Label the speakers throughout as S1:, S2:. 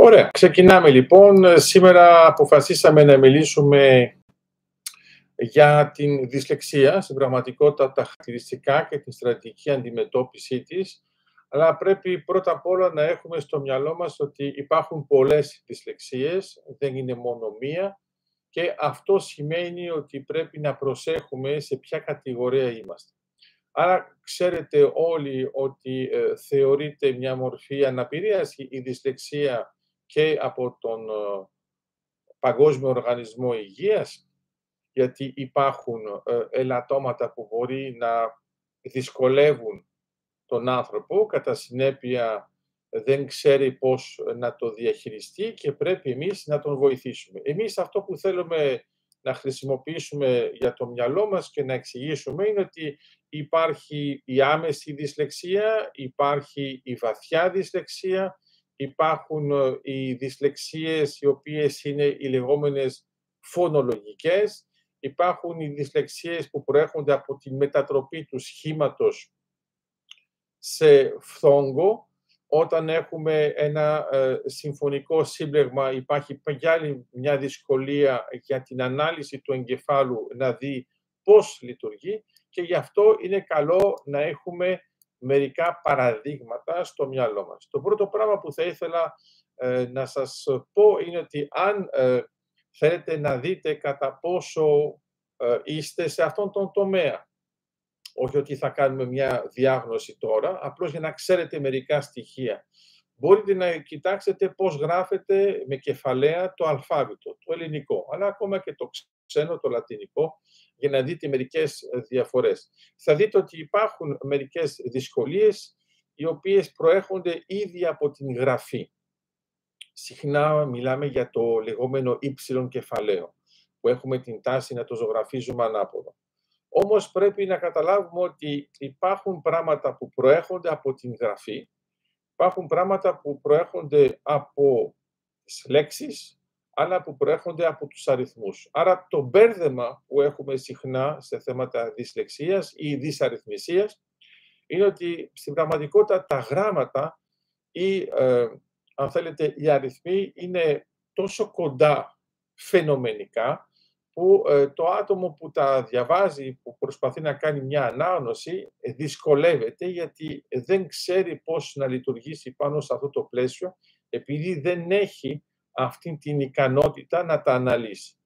S1: Ωραία. Ξεκινάμε λοιπόν. Σήμερα αποφασίσαμε να μιλήσουμε για την δυσλεξία, στην πραγματικότητα τα χαρακτηριστικά και την στρατηγική αντιμετώπιση της, αλλά πρέπει πρώτα απ' όλα να έχουμε στο μυαλό μας ότι υπάρχουν πολλές δυσλεξίες, δεν είναι μόνο μία και αυτό σημαίνει ότι πρέπει να προσέχουμε σε ποια κατηγορία είμαστε. Άρα ξέρετε όλοι ότι ε, θεωρείται μια μορφή αναπηρίας η δυσλεξία και από τον ε, Παγκόσμιο Οργανισμό Υγείας, γιατί υπάρχουν ε, ελαττώματα που μπορεί να δυσκολεύουν τον άνθρωπο, κατά συνέπεια δεν ξέρει πώς να το διαχειριστεί και πρέπει εμείς να τον βοηθήσουμε. Εμείς αυτό που θέλουμε να χρησιμοποιήσουμε για το μυαλό μας και να εξηγήσουμε είναι ότι υπάρχει η άμεση δυσλεξία, υπάρχει η βαθιά δυσλεξία, υπάρχουν ε, οι δυσλεξίες οι οποίες είναι οι λεγόμενες φωνολογικές, υπάρχουν οι δυσλεξίες που προέρχονται από τη μετατροπή του σχήματος σε φθόγκο, όταν έχουμε ένα ε, συμφωνικό σύμπλεγμα υπάρχει για άλλη μια δυσκολία για την ανάλυση του εγκεφάλου να δει πώς λειτουργεί και γι' αυτό είναι καλό να έχουμε μερικά παραδείγματα στο μυαλό μας. Το πρώτο πράγμα που θα ήθελα ε, να σας πω είναι ότι αν ε, θέλετε να δείτε κατά πόσο ε, είστε σε αυτόν τον τομέα, όχι ότι θα κάνουμε μια διάγνωση τώρα, απλώς για να ξέρετε μερικά στοιχεία. Μπορείτε να κοιτάξετε πώς γράφετε με κεφαλαία το αλφάβητο, το ελληνικό, αλλά ακόμα και το ξένο, το λατινικό, για να δείτε μερικές διαφορές. Θα δείτε ότι υπάρχουν μερικές δυσκολίες, οι οποίες προέρχονται ήδη από την γραφή. Συχνά μιλάμε για το λεγόμενο ύψιλον κεφαλαίο, που έχουμε την τάση να το ζωγραφίζουμε ανάποδα. Όμως πρέπει να καταλάβουμε ότι υπάρχουν πράγματα που προέρχονται από την γραφή, υπάρχουν πράγματα που προέρχονται από τις λέξεις, άλλα που προέρχονται από τους αριθμούς. Άρα το μπέρδεμα που έχουμε συχνά σε θέματα δυσλεξίας ή δυσαριθμισίας είναι ότι στην πραγματικότητα τα γράμματα ή ε, αν θέλετε οι αριθμοί είναι τόσο κοντά φαινομενικά που ε, το άτομο που τα διαβάζει, που προσπαθεί να κάνει μια ανάγνωση, ε, δυσκολεύεται γιατί δεν ξέρει πώς να λειτουργήσει πάνω σε αυτό το πλαίσιο, επειδή δεν έχει αυτή την ικανότητα να τα αναλύσει.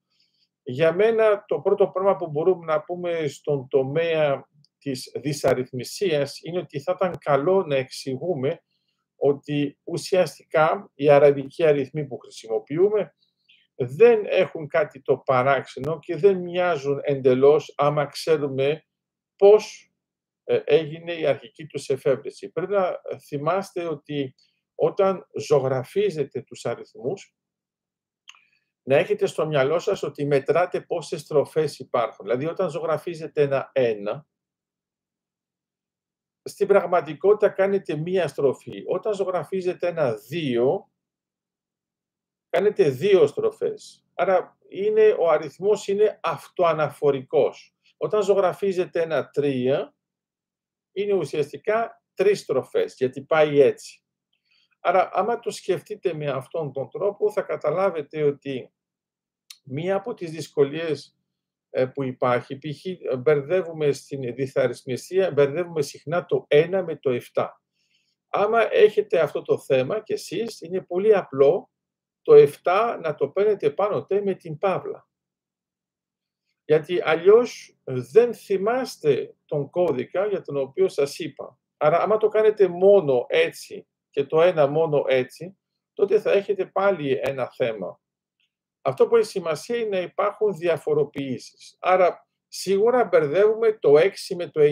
S1: Για μένα το πρώτο πράγμα που μπορούμε να πούμε στον τομέα της δυσαριθμισίας είναι ότι θα ήταν καλό να εξηγούμε ότι ουσιαστικά οι αραβικοί αριθμοί που χρησιμοποιούμε δεν έχουν κάτι το παράξενο και δεν μοιάζουν εντελώς άμα ξέρουμε πώς ε, έγινε η αρχική τους εφεύρεση. Πρέπει να θυμάστε ότι όταν ζωγραφίζετε τους αριθμούς, να έχετε στο μυαλό σας ότι μετράτε πόσες στροφές υπάρχουν. Δηλαδή, όταν ζωγραφίζετε ένα ένα, στην πραγματικότητα κάνετε μία στροφή. Όταν ζωγραφίζετε ένα δύο, κάνετε δύο στροφές. Άρα είναι, ο αριθμός είναι αυτοαναφορικός. Όταν ζωγραφίζετε ένα τρία, είναι ουσιαστικά τρεις στροφές, γιατί πάει έτσι. Άρα, άμα το σκεφτείτε με αυτόν τον τρόπο, θα καταλάβετε ότι μία από τις δυσκολίες ε, που υπάρχει, π.χ. μπερδεύουμε στην διθαρισμισία, μπερδεύουμε συχνά το 1 με το 7. Άμα έχετε αυτό το θέμα και εσείς, είναι πολύ απλό το 7 να το παίρνετε πάνω τε με την παύλα. Γιατί αλλιώς δεν θυμάστε τον κώδικα για τον οποίο σας είπα. Άρα άμα το κάνετε μόνο έτσι και το ένα μόνο έτσι, τότε θα έχετε πάλι ένα θέμα. Αυτό που έχει σημασία είναι να υπάρχουν διαφοροποιήσεις. Άρα σίγουρα μπερδεύουμε το 6 με το 9,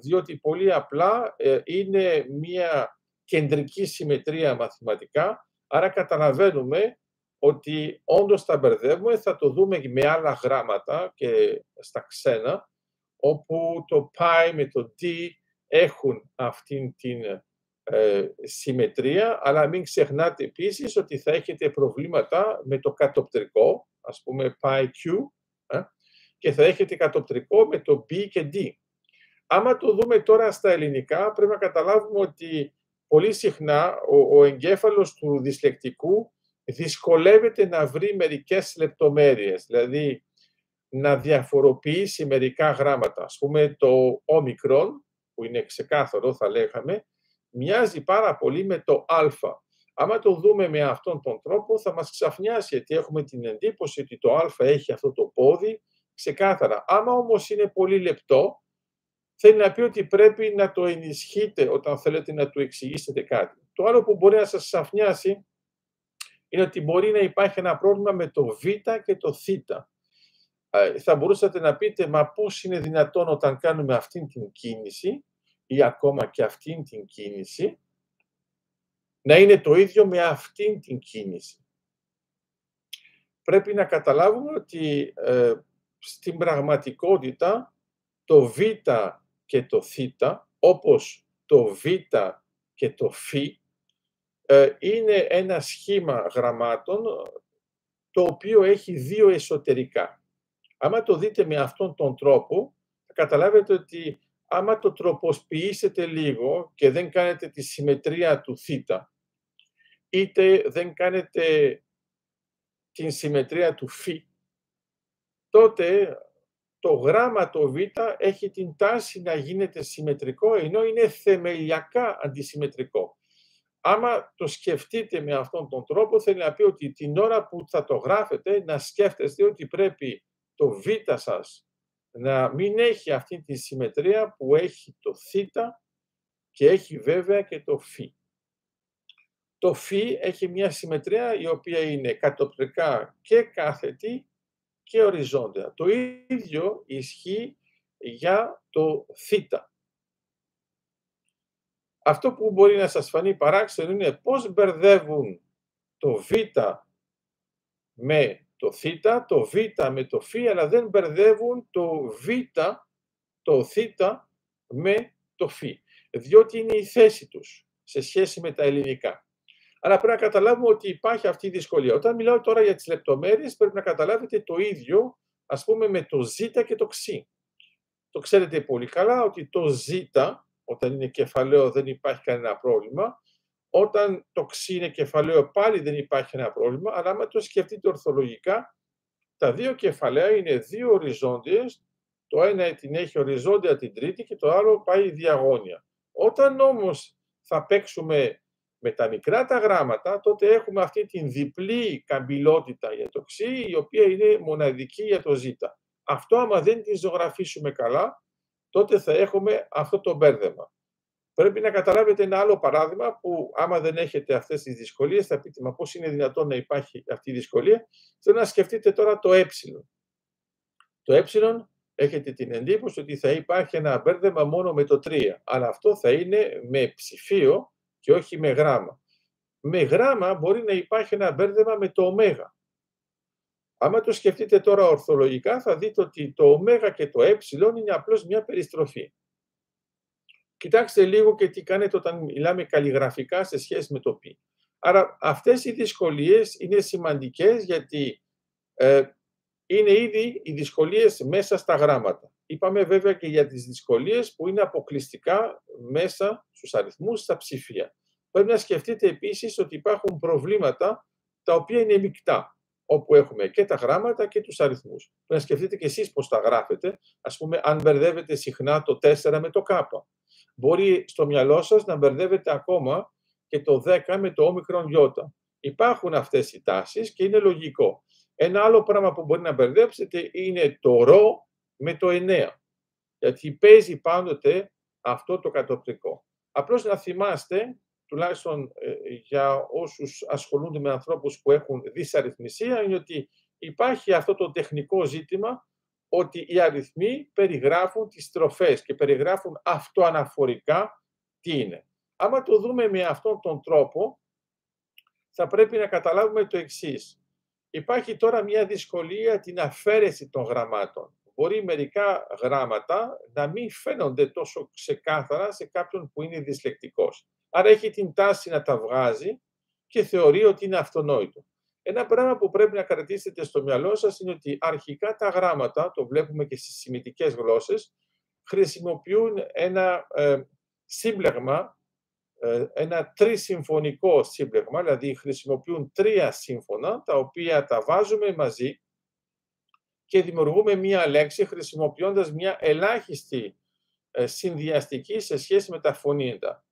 S1: διότι πολύ απλά ε, είναι μια κεντρική συμμετρία μαθηματικά Άρα καταλαβαίνουμε ότι όντως τα μπερδεύουμε, θα το δούμε με άλλα γράμματα και στα ξένα, όπου το πι με το D έχουν αυτήν την ε, συμμετρία, αλλά μην ξεχνάτε επίσης ότι θα έχετε προβλήματα με το κατοπτρικό, ας πούμε pi-q, ε, και θα έχετε κατοπτρικό με το B και D. Άμα το δούμε τώρα στα ελληνικά, πρέπει να καταλάβουμε ότι πολύ συχνά ο, ο εγκέφαλος του δυσλεκτικού δυσκολεύεται να βρει μερικές λεπτομέρειες, δηλαδή να διαφοροποιήσει μερικά γράμματα. Ας πούμε το όμικρον, που είναι ξεκάθαρο θα λέγαμε, μοιάζει πάρα πολύ με το α. Άμα το δούμε με αυτόν τον τρόπο θα μας ξαφνιάσει γιατί έχουμε την εντύπωση ότι το α έχει αυτό το πόδι ξεκάθαρα. Άμα όμως είναι πολύ λεπτό, θέλει να πει ότι πρέπει να το ενισχύετε όταν θέλετε να του εξηγήσετε κάτι. Το άλλο που μπορεί να σας ξαφνιάσει είναι ότι μπορεί να υπάρχει ένα πρόβλημα με το β και το θ. Ε, θα μπορούσατε να πείτε, μα πώς είναι δυνατόν όταν κάνουμε αυτήν την κίνηση ή ακόμα και αυτήν την κίνηση, να είναι το ίδιο με αυτήν την κίνηση. Πρέπει να καταλάβουμε ότι ε, στην πραγματικότητα το β και το θ, όπως το β και το φ, ε, είναι ένα σχήμα γραμμάτων το οποίο έχει δύο εσωτερικά. Άμα το δείτε με αυτόν τον τρόπο, θα καταλάβετε ότι άμα το τροποσποιήσετε λίγο και δεν κάνετε τη συμμετρία του θ, είτε δεν κάνετε την συμμετρία του φ, τότε το γράμμα το β έχει την τάση να γίνεται συμμετρικό, ενώ είναι θεμελιακά αντισυμμετρικό. Άμα το σκεφτείτε με αυτόν τον τρόπο, θέλει να πει ότι την ώρα που θα το γράφετε, να σκέφτεστε ότι πρέπει το β σας να μην έχει αυτή τη συμμετρία που έχει το θ και έχει βέβαια και το φ. Το φ έχει μια συμμετρία η οποία είναι κατοπτρικά και κάθετη και οριζόντια. Το ίδιο ισχύει για το θ. Αυτό που μπορεί να σας φανεί παράξενο είναι πώς μπερδεύουν το β με το θ, το β με το φ, αλλά δεν μπερδεύουν το β, το θ με το φ. Διότι είναι η θέση τους σε σχέση με τα ελληνικά. Αλλά πρέπει να καταλάβουμε ότι υπάρχει αυτή η δυσκολία. Όταν μιλάω τώρα για τις λεπτομέρειες, πρέπει να καταλάβετε το ίδιο, ας πούμε, με το ζ και το ξ. Το ξέρετε πολύ καλά ότι το ζ, όταν είναι κεφαλαίο δεν υπάρχει κανένα πρόβλημα. Όταν το ξ είναι κεφαλαίο πάλι δεν υπάρχει ένα πρόβλημα, αλλά άμα το σκεφτείτε ορθολογικά, τα δύο κεφαλαία είναι δύο οριζόντιες, το ένα την έχει οριζόντια την τρίτη και το άλλο πάει διαγώνια. Όταν όμως θα παίξουμε με τα μικρά τα γράμματα, τότε έχουμε αυτή την διπλή καμπυλότητα για το ξ, η οποία είναι μοναδική για το ζ. Αυτό άμα δεν τη ζωγραφίσουμε καλά, τότε θα έχουμε αυτό το μπέρδεμα. Πρέπει να καταλάβετε ένα άλλο παράδειγμα που άμα δεν έχετε αυτές τις δυσκολίες θα πείτε μα πώς είναι δυνατόν να υπάρχει αυτή η δυσκολία. Θέλω να σκεφτείτε τώρα το ε. Το ε έχετε την εντύπωση ότι θα υπάρχει ένα μπέρδεμα μόνο με το 3, αλλά αυτό θα είναι με ψηφίο και όχι με γράμμα. Με γράμμα μπορεί να υπάρχει ένα μπέρδεμα με το ω. Άμα το σκεφτείτε τώρα ορθολογικά θα δείτε ότι το ω και το ε είναι απλώς μια περιστροφή. Κοιτάξτε λίγο και τι κάνετε όταν μιλάμε καλλιγραφικά σε σχέση με το π. Άρα αυτές οι δυσκολίες είναι σημαντικές γιατί ε, είναι ήδη οι δυσκολίες μέσα στα γράμματα. Είπαμε βέβαια και για τις δυσκολίες που είναι αποκλειστικά μέσα στους αριθμούς, στα ψηφία. Πρέπει να σκεφτείτε επίσης ότι υπάρχουν προβλήματα τα οποία είναι μεικτά, όπου έχουμε και τα γράμματα και τους αριθμούς. Πρέπει να σκεφτείτε και εσείς πώς τα γράφετε, ας πούμε αν μπερδεύετε συχνά το 4 με το K μπορεί στο μυαλό σας να μπερδεύετε ακόμα και το 10 με το όμικρον γιώτα. Υπάρχουν αυτές οι τάσεις και είναι λογικό. Ένα άλλο πράγμα που μπορεί να μπερδέψετε είναι το ρο με το 9. Γιατί παίζει πάντοτε αυτό το κατοπτρικό. Απλώς να θυμάστε, τουλάχιστον ε, για όσους ασχολούνται με ανθρώπους που έχουν δυσαριθμισία, είναι ότι υπάρχει αυτό το τεχνικό ζήτημα ότι οι αριθμοί περιγράφουν τις στροφές και περιγράφουν αυτοαναφορικά τι είναι. Άμα το δούμε με αυτόν τον τρόπο, θα πρέπει να καταλάβουμε το εξής. Υπάρχει τώρα μια δυσκολία την αφαίρεση των γραμμάτων. Μπορεί μερικά γράμματα να μην φαίνονται τόσο ξεκάθαρα σε κάποιον που είναι δυσλεκτικός. Άρα έχει την τάση να τα βγάζει και θεωρεί ότι είναι αυτονόητο. Ένα πράγμα που πρέπει να κρατήσετε στο μυαλό σας είναι ότι αρχικά τα γράμματα, το βλέπουμε και στις σημητικές γλώσσες, χρησιμοποιούν ένα ε, σύμπλεγμα ε, ένα τρισυμφωνικό σύμπλεγμα, δηλαδή χρησιμοποιούν τρία σύμφωνα, τα οποία τα βάζουμε μαζί και δημιουργούμε μία λέξη χρησιμοποιώντας μία ελάχιστη ε, συνδυαστική σε σχέση με τα φωνήεντα.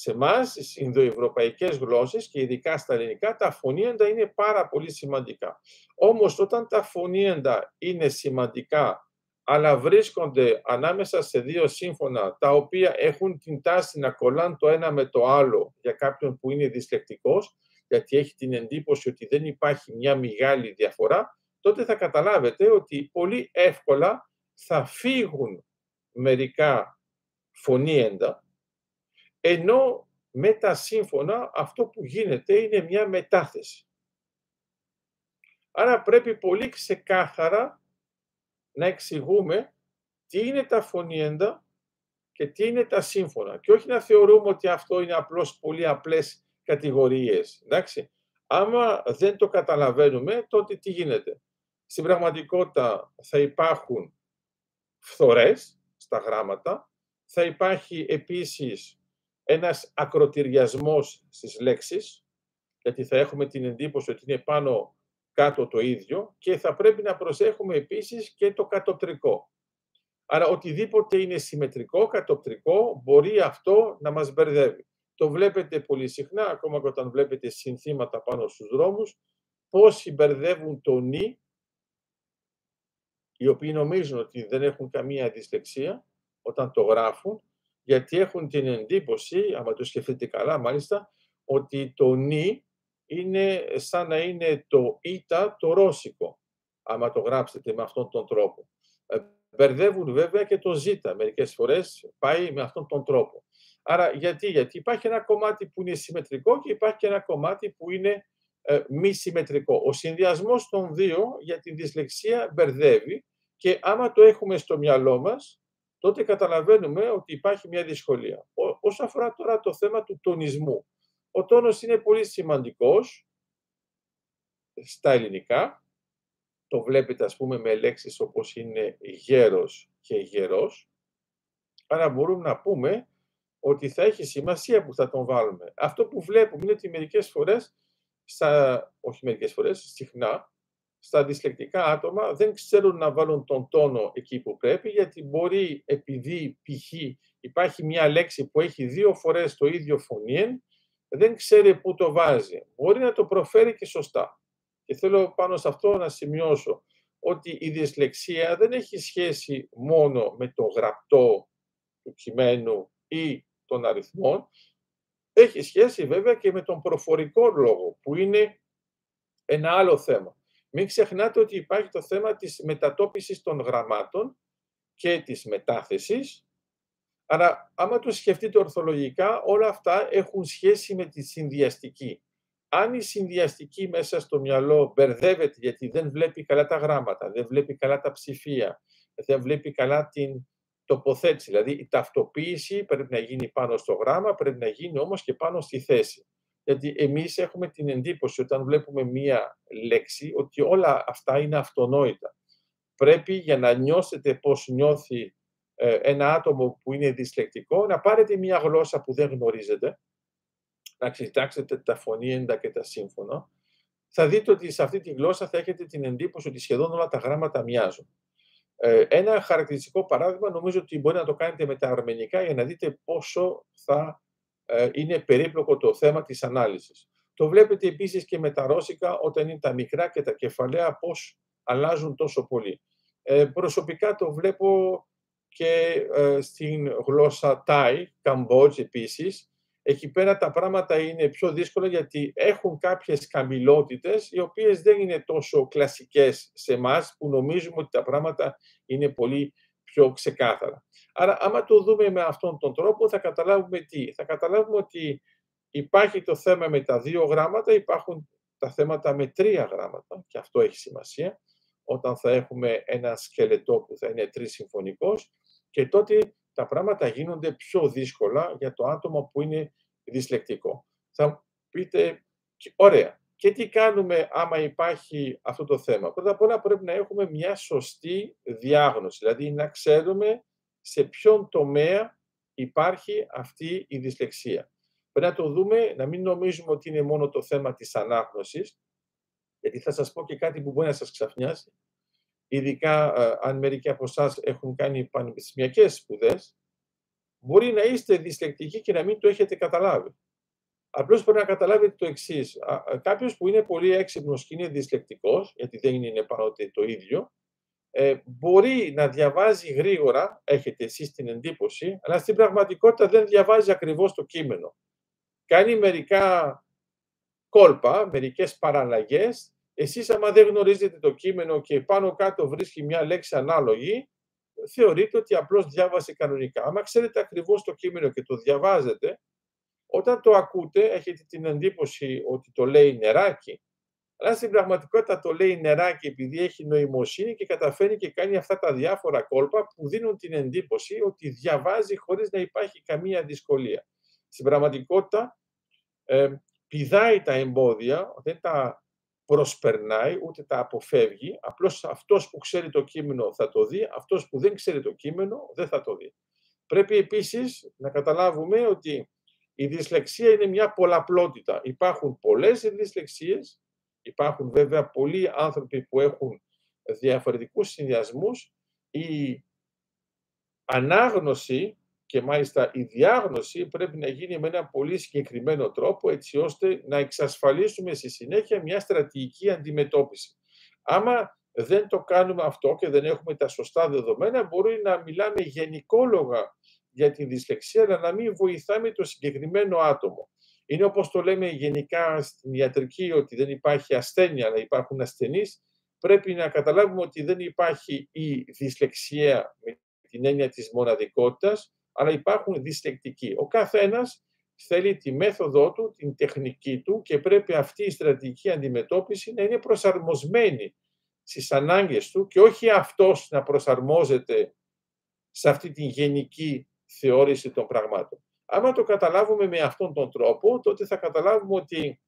S1: Σε εμάς, στις Ινδοευρωπαϊκές γλώσσες και ειδικά στα ελληνικά, τα φωνήεντα είναι πάρα πολύ σημαντικά. Όμως, όταν τα φωνήεντα είναι σημαντικά, αλλά βρίσκονται ανάμεσα σε δύο σύμφωνα, τα οποία έχουν την τάση να κολλάνε το ένα με το άλλο για κάποιον που είναι δυσλεκτικός, γιατί έχει την εντύπωση ότι δεν υπάρχει μια μεγάλη διαφορά, τότε θα καταλάβετε ότι πολύ εύκολα θα φύγουν μερικά φωνήεντα, ενώ με τα σύμφωνα αυτό που γίνεται είναι μια μετάθεση. Άρα πρέπει πολύ ξεκάθαρα να εξηγούμε τι είναι τα φωνήεντα και τι είναι τα σύμφωνα. Και όχι να θεωρούμε ότι αυτό είναι απλώς πολύ απλές κατηγορίες. Εντάξει. Άμα δεν το καταλαβαίνουμε, τότε τι γίνεται; Στην πραγματικότητα θα υπάρχουν φθορές στα γράμματα, θα υπάρχει επίσης ένας ακροτηριασμός στις λέξεις, γιατί θα έχουμε την εντύπωση ότι είναι πάνω κάτω το ίδιο και θα πρέπει να προσέχουμε επίσης και το κατοπτρικό. Άρα οτιδήποτε είναι συμμετρικό, κατοπτρικό, μπορεί αυτό να μας μπερδεύει. Το βλέπετε πολύ συχνά, ακόμα και όταν βλέπετε συνθήματα πάνω στους δρόμους, πώς μπερδεύουν το νη, οι οποίοι νομίζουν ότι δεν έχουν καμία δυσλεξία όταν το γράφουν, γιατί έχουν την εντύπωση, άμα το σκεφτείτε καλά μάλιστα, ότι το νη είναι σαν να είναι το ήτα το ρώσικο, άμα το γράψετε με αυτόν τον τρόπο. Ε, μπερδεύουν βέβαια και το ζήτα, μερικές φορές πάει με αυτόν τον τρόπο. Άρα γιατί, γιατί υπάρχει ένα κομμάτι που είναι συμμετρικό και υπάρχει και ένα κομμάτι που είναι ε, μη συμμετρικό. Ο συνδυασμός των δύο για την δυσλεξία μπερδεύει και άμα το έχουμε στο μυαλό μας, τότε καταλαβαίνουμε ότι υπάρχει μια δυσκολία. Όσο αφορά τώρα το θέμα του τονισμού, ο τόνος είναι πολύ σημαντικός στα ελληνικά. Το βλέπετε ας πούμε με λέξεις όπως είναι γέρος και γερός. Άρα μπορούμε να πούμε ότι θα έχει σημασία που θα τον βάλουμε. Αυτό που βλέπουμε είναι ότι μερικές φορές, στα, όχι μερικές φορές, συχνά, στα δυσλεκτικά άτομα δεν ξέρουν να βάλουν τον τόνο εκεί που πρέπει, γιατί μπορεί επειδή π.χ. υπάρχει μια λέξη που έχει δύο φορές το ίδιο φωνήεν, δεν ξέρει πού το βάζει. Μπορεί να το προφέρει και σωστά. Και θέλω πάνω σε αυτό να σημειώσω ότι η δυσλεξία δεν έχει σχέση μόνο με το γραπτό του κειμένου ή των αριθμών, έχει σχέση βέβαια και με τον προφορικό λόγο, που είναι ένα άλλο θέμα. Μην ξεχνάτε ότι υπάρχει το θέμα της μετατόπισης των γραμμάτων και της μετάθεσης, Άρα, άμα το σκεφτείτε ορθολογικά, όλα αυτά έχουν σχέση με τη συνδυαστική. Αν η συνδυαστική μέσα στο μυαλό μπερδεύεται γιατί δεν βλέπει καλά τα γράμματα, δεν βλέπει καλά τα ψηφία, δεν βλέπει καλά την τοποθέτηση, δηλαδή η ταυτοποίηση πρέπει να γίνει πάνω στο γράμμα, πρέπει να γίνει όμως και πάνω στη θέση. Γιατί εμείς έχουμε την εντύπωση όταν βλέπουμε μία λέξη ότι όλα αυτά είναι αυτονόητα. Πρέπει για να νιώσετε πώς νιώθει ε, ένα άτομο που είναι δυσλεκτικό, να πάρετε μια γλώσσα που δεν γνωρίζετε, να κοιτάξετε τα φωνήεντα και τα σύμφωνα, θα δείτε ότι σε αυτή τη γλώσσα θα έχετε την εντύπωση ότι σχεδόν όλα τα γράμματα μοιάζουν. Ε, ένα χαρακτηριστικό παράδειγμα νομίζω ότι μπορεί να το κάνετε με τα αρμενικά για να δείτε πόσο θα ε, είναι περίπλοκο το θέμα της ανάλυσης. Το βλέπετε επίσης και με τα ρώσικα όταν είναι τα μικρά και τα κεφαλαία πώς αλλάζουν τόσο πολύ. Ε, προσωπικά το βλέπω και ε, στην γλώσσα Τάι, Καμπότζ επίσης. Εκεί πέρα τα πράγματα είναι πιο δύσκολα γιατί έχουν κάποιες καμπυλότητες οι οποίες δεν είναι τόσο κλασικές σε εμάς που νομίζουμε ότι τα πράγματα είναι πολύ πιο ξεκάθαρα. Άρα άμα το δούμε με αυτόν τον τρόπο θα καταλάβουμε τι. Θα καταλάβουμε ότι υπάρχει το θέμα με τα δύο γράμματα, υπάρχουν τα θέματα με τρία γράμματα και αυτό έχει σημασία όταν θα έχουμε ένα σκελετό που θα είναι τρισυμφωνικός και τότε τα πράγματα γίνονται πιο δύσκολα για το άτομο που είναι δυσλεκτικό. Θα πείτε, ωραία, και τι κάνουμε άμα υπάρχει αυτό το θέμα; Πρώτα απ' όλα πρέπει να έχουμε μια σωστή διάγνωση, δηλαδή να ξέρουμε σε ποιον τομέα υπάρχει αυτή η δυσλεξία. Πρέπει να το δούμε, να μην νομίζουμε ότι είναι μόνο το θέμα της ανάγνωσης, γιατί θα σας πω και κάτι που μπορεί να σας ξαφνιάσει. Ειδικά ε, αν μερικοί από εσάς έχουν κάνει πανεπιστημιακές σπουδές, μπορεί να είστε δυσλεκτικοί και να μην το έχετε καταλάβει. Απλώς πρέπει να καταλάβετε το εξής. Κάποιος που είναι πολύ έξυπνος και είναι δυσλεκτικός, γιατί δεν είναι πάντοτε το ίδιο, ε, μπορεί να διαβάζει γρήγορα, έχετε εσείς την εντύπωση, αλλά στην πραγματικότητα δεν διαβάζει ακριβώς το κείμενο. Κάνει μερικά κόλπα, μερικές παραλλαγές. Εσείς, άμα δεν γνωρίζετε το κείμενο και πάνω κάτω βρίσκει μια λέξη ανάλογη, θεωρείτε ότι απλώς διάβασε κανονικά. Άμα ξέρετε ακριβώς το κείμενο και το διαβάζετε, όταν το ακούτε έχετε την εντύπωση ότι το λέει νεράκι, αλλά στην πραγματικότητα το λέει νεράκι επειδή έχει νοημοσύνη και καταφέρει και κάνει αυτά τα διάφορα κόλπα που δίνουν την εντύπωση ότι διαβάζει χωρίς να υπάρχει καμία δυσκολία. Στην πραγματικότητα ε, πηδάει τα εμπόδια, δεν τα προσπερνάει, ούτε τα αποφεύγει. Απλώς αυτός που ξέρει το κείμενο θα το δει, αυτός που δεν ξέρει το κείμενο δεν θα το δει. Πρέπει επίσης να καταλάβουμε ότι η δυσλεξία είναι μια πολλαπλότητα. Υπάρχουν πολλές δυσλεξίες, υπάρχουν βέβαια πολλοί άνθρωποι που έχουν διαφορετικούς συνδυασμούς. Η ανάγνωση και μάλιστα η διάγνωση πρέπει να γίνει με ένα πολύ συγκεκριμένο τρόπο έτσι ώστε να εξασφαλίσουμε στη συνέχεια μια στρατηγική αντιμετώπιση. Άμα δεν το κάνουμε αυτό και δεν έχουμε τα σωστά δεδομένα, μπορεί να μιλάμε γενικόλογα για τη δυσλεξία, αλλά να μην βοηθάμε το συγκεκριμένο άτομο. Είναι όπως το λέμε γενικά στην ιατρική ότι δεν υπάρχει ασθένεια, αλλά υπάρχουν ασθενείς. Πρέπει να καταλάβουμε ότι δεν υπάρχει η δυσλεξία με την έννοια της μοναδικότητας, αλλά υπάρχουν δυσλεκτικοί. Ο καθένας θέλει τη μέθοδό του, την τεχνική του και πρέπει αυτή η στρατηγική αντιμετώπιση να είναι προσαρμοσμένη στις ανάγκες του και όχι αυτός να προσαρμόζεται σε αυτή την γενική θεώρηση των πραγμάτων. Άμα το καταλάβουμε με αυτόν τον τρόπο, τότε θα καταλάβουμε ότι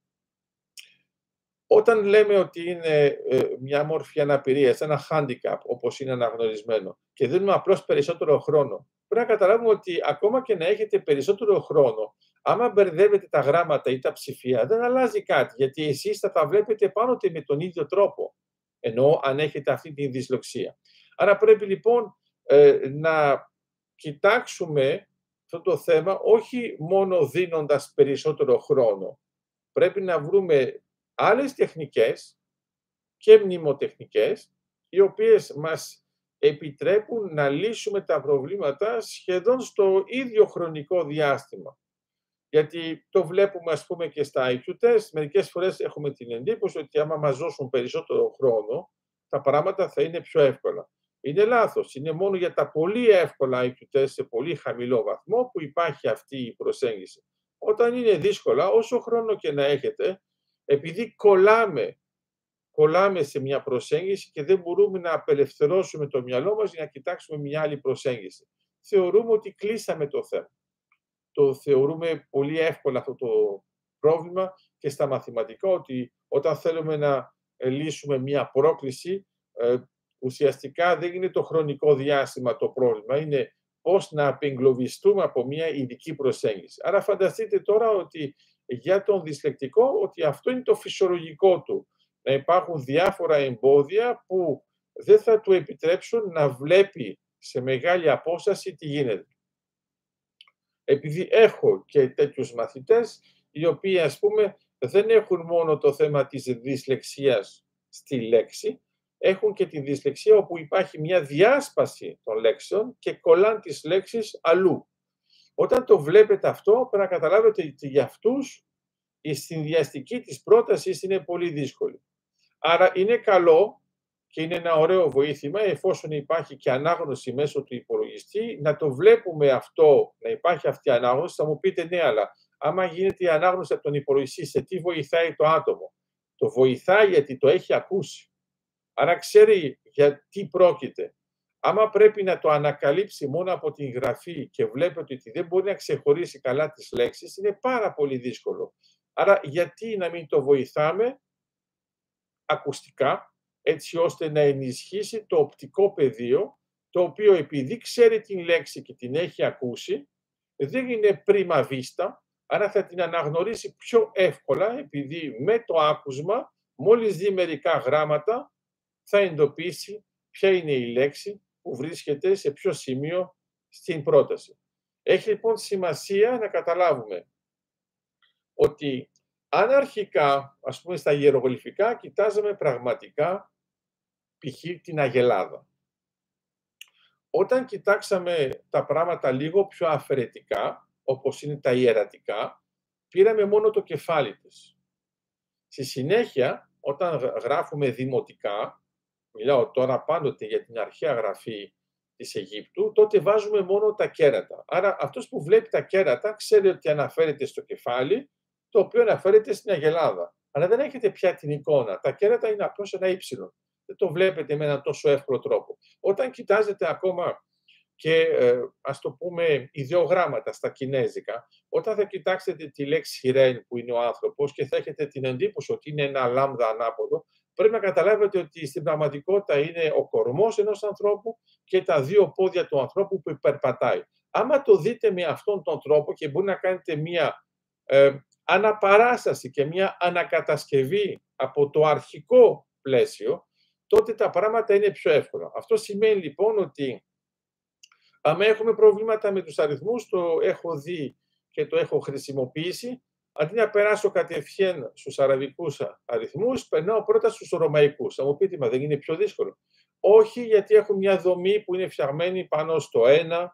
S1: όταν λέμε ότι είναι ε, μια μόρφη αναπηρίας, ένα handicap, όπως είναι αναγνωρισμένο, και δίνουμε απλώς περισσότερο χρόνο πρέπει να καταλάβουμε ότι ακόμα και να έχετε περισσότερο χρόνο, άμα μπερδεύετε τα γράμματα ή τα ψηφία, δεν αλλάζει κάτι, γιατί εσείς θα τα βλέπετε πάνω με τον ίδιο τρόπο, ενώ αν έχετε αυτή τη δυσλοξία. Άρα πρέπει λοιπόν ε, να κοιτάξουμε αυτό το θέμα όχι μόνο δίνοντας περισσότερο χρόνο. Πρέπει να βρούμε άλλες τεχνικές και μνημοτεχνικές, οι οποίες μας επιτρέπουν να λύσουμε τα προβλήματα σχεδόν στο ίδιο χρονικό διάστημα. Γιατί το βλέπουμε ας πούμε και στα IQ test, μερικές φορές έχουμε την εντύπωση ότι άμα μας δώσουν περισσότερο χρόνο, τα πράγματα θα είναι πιο εύκολα. Είναι λάθος. Είναι μόνο για τα πολύ εύκολα IQ test σε πολύ χαμηλό βαθμό που υπάρχει αυτή η προσέγγιση. Όταν είναι δύσκολα, όσο χρόνο και να έχετε, επειδή κολλάμε κολλάμε σε μια προσέγγιση και δεν μπορούμε να απελευθερώσουμε το μυαλό μας για να κοιτάξουμε μια άλλη προσέγγιση. Θεωρούμε ότι κλείσαμε το θέμα. Το θεωρούμε πολύ εύκολα αυτό το πρόβλημα και στα μαθηματικά ότι όταν θέλουμε να λύσουμε μια πρόκληση ε, ουσιαστικά δεν είναι το χρονικό διάστημα το πρόβλημα, είναι πώς να απεγκλωβιστούμε από μια ειδική προσέγγιση. Άρα φανταστείτε τώρα ότι για τον δυσλεκτικό ότι αυτό είναι το φυσιολογικό του να υπάρχουν διάφορα εμπόδια που δεν θα του επιτρέψουν να βλέπει σε μεγάλη απόσταση τι γίνεται. Επειδή έχω και τέτοιους μαθητές, οι οποίοι ας πούμε δεν έχουν μόνο το θέμα της δυσλεξίας στη λέξη, έχουν και τη δυσλεξία όπου υπάρχει μια διάσπαση των λέξεων και κολλάν τις λέξεις αλλού. Όταν το βλέπετε αυτό, πρέπει να καταλάβετε ότι για αυτούς η συνδυαστική της πρότασης είναι πολύ δύσκολη. Άρα είναι καλό και είναι ένα ωραίο βοήθημα εφόσον υπάρχει και ανάγνωση μέσω του υπολογιστή να το βλέπουμε αυτό, να υπάρχει αυτή η ανάγνωση. Θα μου πείτε ναι, αλλά άμα γίνεται η ανάγνωση από τον υπολογιστή, σε τι βοηθάει το άτομο; Το βοηθάει γιατί το έχει ακούσει. Άρα ξέρει για τι πρόκειται. Άμα πρέπει να το ανακαλύψει μόνο από την γραφή και βλέπετε ότι δεν μπορεί να ξεχωρίσει καλά τις λέξεις, είναι πάρα πολύ δύσκολο. Άρα γιατί να μην το βοηθάμε ακουστικά, έτσι ώστε να ενισχύσει το οπτικό πεδίο, το οποίο επειδή ξέρει την λέξη και την έχει ακούσει, δεν είναι πρίμα βίστα, Άρα θα την αναγνωρίσει πιο εύκολα, επειδή με το άκουσμα, μόλις δει μερικά γράμματα, θα εντοπίσει ποια είναι η λέξη που βρίσκεται σε ποιο σημείο στην πρόταση. Έχει λοιπόν σημασία να καταλάβουμε ότι αν αρχικά, ας πούμε στα ιερογλυφικά, κοιτάζαμε πραγματικά π.χ. την Αγελάδα. Όταν κοιτάξαμε τα πράγματα λίγο πιο αφαιρετικά, όπως είναι τα ιερατικά, πήραμε μόνο το κεφάλι της. Στη συνέχεια, όταν γράφουμε δημοτικά, μιλάω τώρα πάντοτε για την αρχαία γραφή της Αιγύπτου, τότε βάζουμε μόνο τα κέρατα. Άρα αυτός που βλέπει τα κέρατα ξέρει ότι αναφέρεται στο κεφάλι, το οποίο αναφέρεται στην Αγελάδα. Αλλά δεν έχετε πια την εικόνα. Τα κέρατα είναι απλώς ένα ύψιλο. Δεν το βλέπετε με έναν τόσο εύκολο τρόπο. Όταν κοιτάζετε ακόμα και ε, ας το πούμε ιδεογράμματα στα κινέζικα, όταν θα κοιτάξετε τη λέξη χιρέν που είναι ο άνθρωπος και θα έχετε την εντύπωση ότι είναι ένα λάμδα ανάποδο, πρέπει να καταλάβετε ότι στην πραγματικότητα είναι ο κορμός ενός ανθρώπου και τα δύο πόδια του ανθρώπου που υπερπατάει. Άμα το δείτε με αυτόν τον τρόπο και μπορεί να κάνετε μία ε, αναπαράσταση και μία ανακατασκευή από το αρχικό πλαίσιο, τότε τα πράγματα είναι πιο εύκολα. Αυτό σημαίνει λοιπόν ότι αν έχουμε προβλήματα με τους αριθμούς, το έχω δει και το έχω χρησιμοποιήσει, αντί να περάσω κατευθείαν στους αραβικούς αριθμούς, περνάω πρώτα στους ρωμαϊκούς. Θα μου πείτε, μα δεν είναι πιο δύσκολο. Όχι, γιατί έχουν μια δομή που είναι φτιαγμένη πάνω στο 1,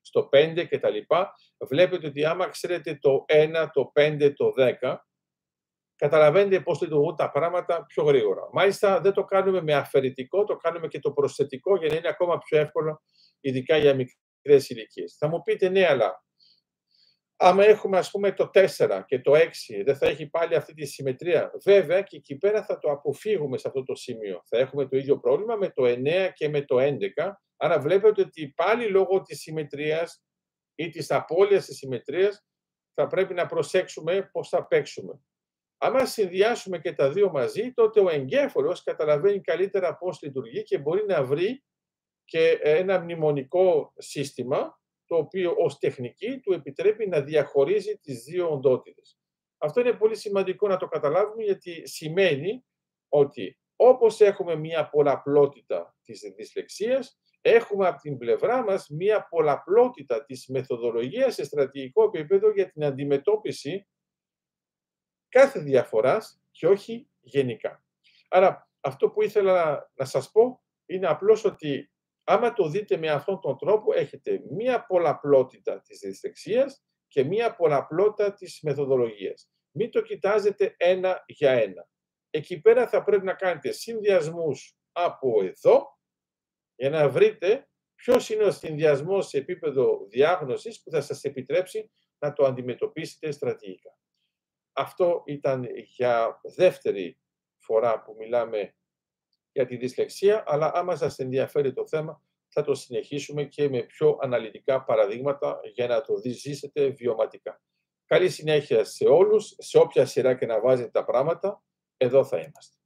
S1: στο 5 κτλ. Βλέπετε ότι άμα ξέρετε το 1, το 5, το 10, καταλαβαίνετε πώς λειτουργούν τα πράγματα πιο γρήγορα. Μάλιστα δεν το κάνουμε με αφαιρετικό, το κάνουμε και το προσθετικό για να είναι ακόμα πιο εύκολο, ειδικά για μικρές ηλικίες. Θα μου πείτε ναι, αλλά άμα έχουμε ας πούμε το 4 και το 6, δεν θα έχει πάλι αυτή τη συμμετρία. Βέβαια και εκεί πέρα θα το αποφύγουμε σε αυτό το σημείο. Θα έχουμε το ίδιο πρόβλημα με το 9 και με το 11. Άρα βλέπετε ότι πάλι λόγω της συμμετρίας ή της απώλειας της συμμετρίας θα πρέπει να προσέξουμε πώς θα παίξουμε. Αν συνδυάσουμε και τα δύο μαζί, τότε ο εγκέφαλος καταλαβαίνει καλύτερα πώς λειτουργεί και μπορεί να βρει και ένα μνημονικό σύστημα, το οποίο ως τεχνική του επιτρέπει να διαχωρίζει τις δύο οντότητες. Αυτό είναι πολύ σημαντικό να το καταλάβουμε, γιατί σημαίνει ότι όπως έχουμε μία πολλαπλότητα της δυσλεξίας, έχουμε από την πλευρά μας μία πολλαπλότητα της μεθοδολογίας σε στρατηγικό επίπεδο για την αντιμετώπιση κάθε διαφοράς και όχι γενικά. Άρα αυτό που ήθελα να σας πω είναι απλώς ότι άμα το δείτε με αυτόν τον τρόπο έχετε μία πολλαπλότητα της δυσλεξίας και μία πολλαπλότητα της μεθοδολογίας. Μην το κοιτάζετε ένα για ένα. Εκεί πέρα θα πρέπει να κάνετε συνδυασμούς από εδώ για να βρείτε ποιος είναι ο συνδυασμός σε επίπεδο διάγνωσης που θα σας επιτρέψει να το αντιμετωπίσετε στρατηγικά. Αυτό ήταν για δεύτερη φορά που μιλάμε για τη δυσλεξία, αλλά άμα σας ενδιαφέρει το θέμα, θα το συνεχίσουμε και με πιο αναλυτικά παραδείγματα για να το ζήσετε βιωματικά. Καλή συνέχεια σε όλους, σε όποια σειρά και να βάζετε τα πράγματα, εδώ θα είμαστε.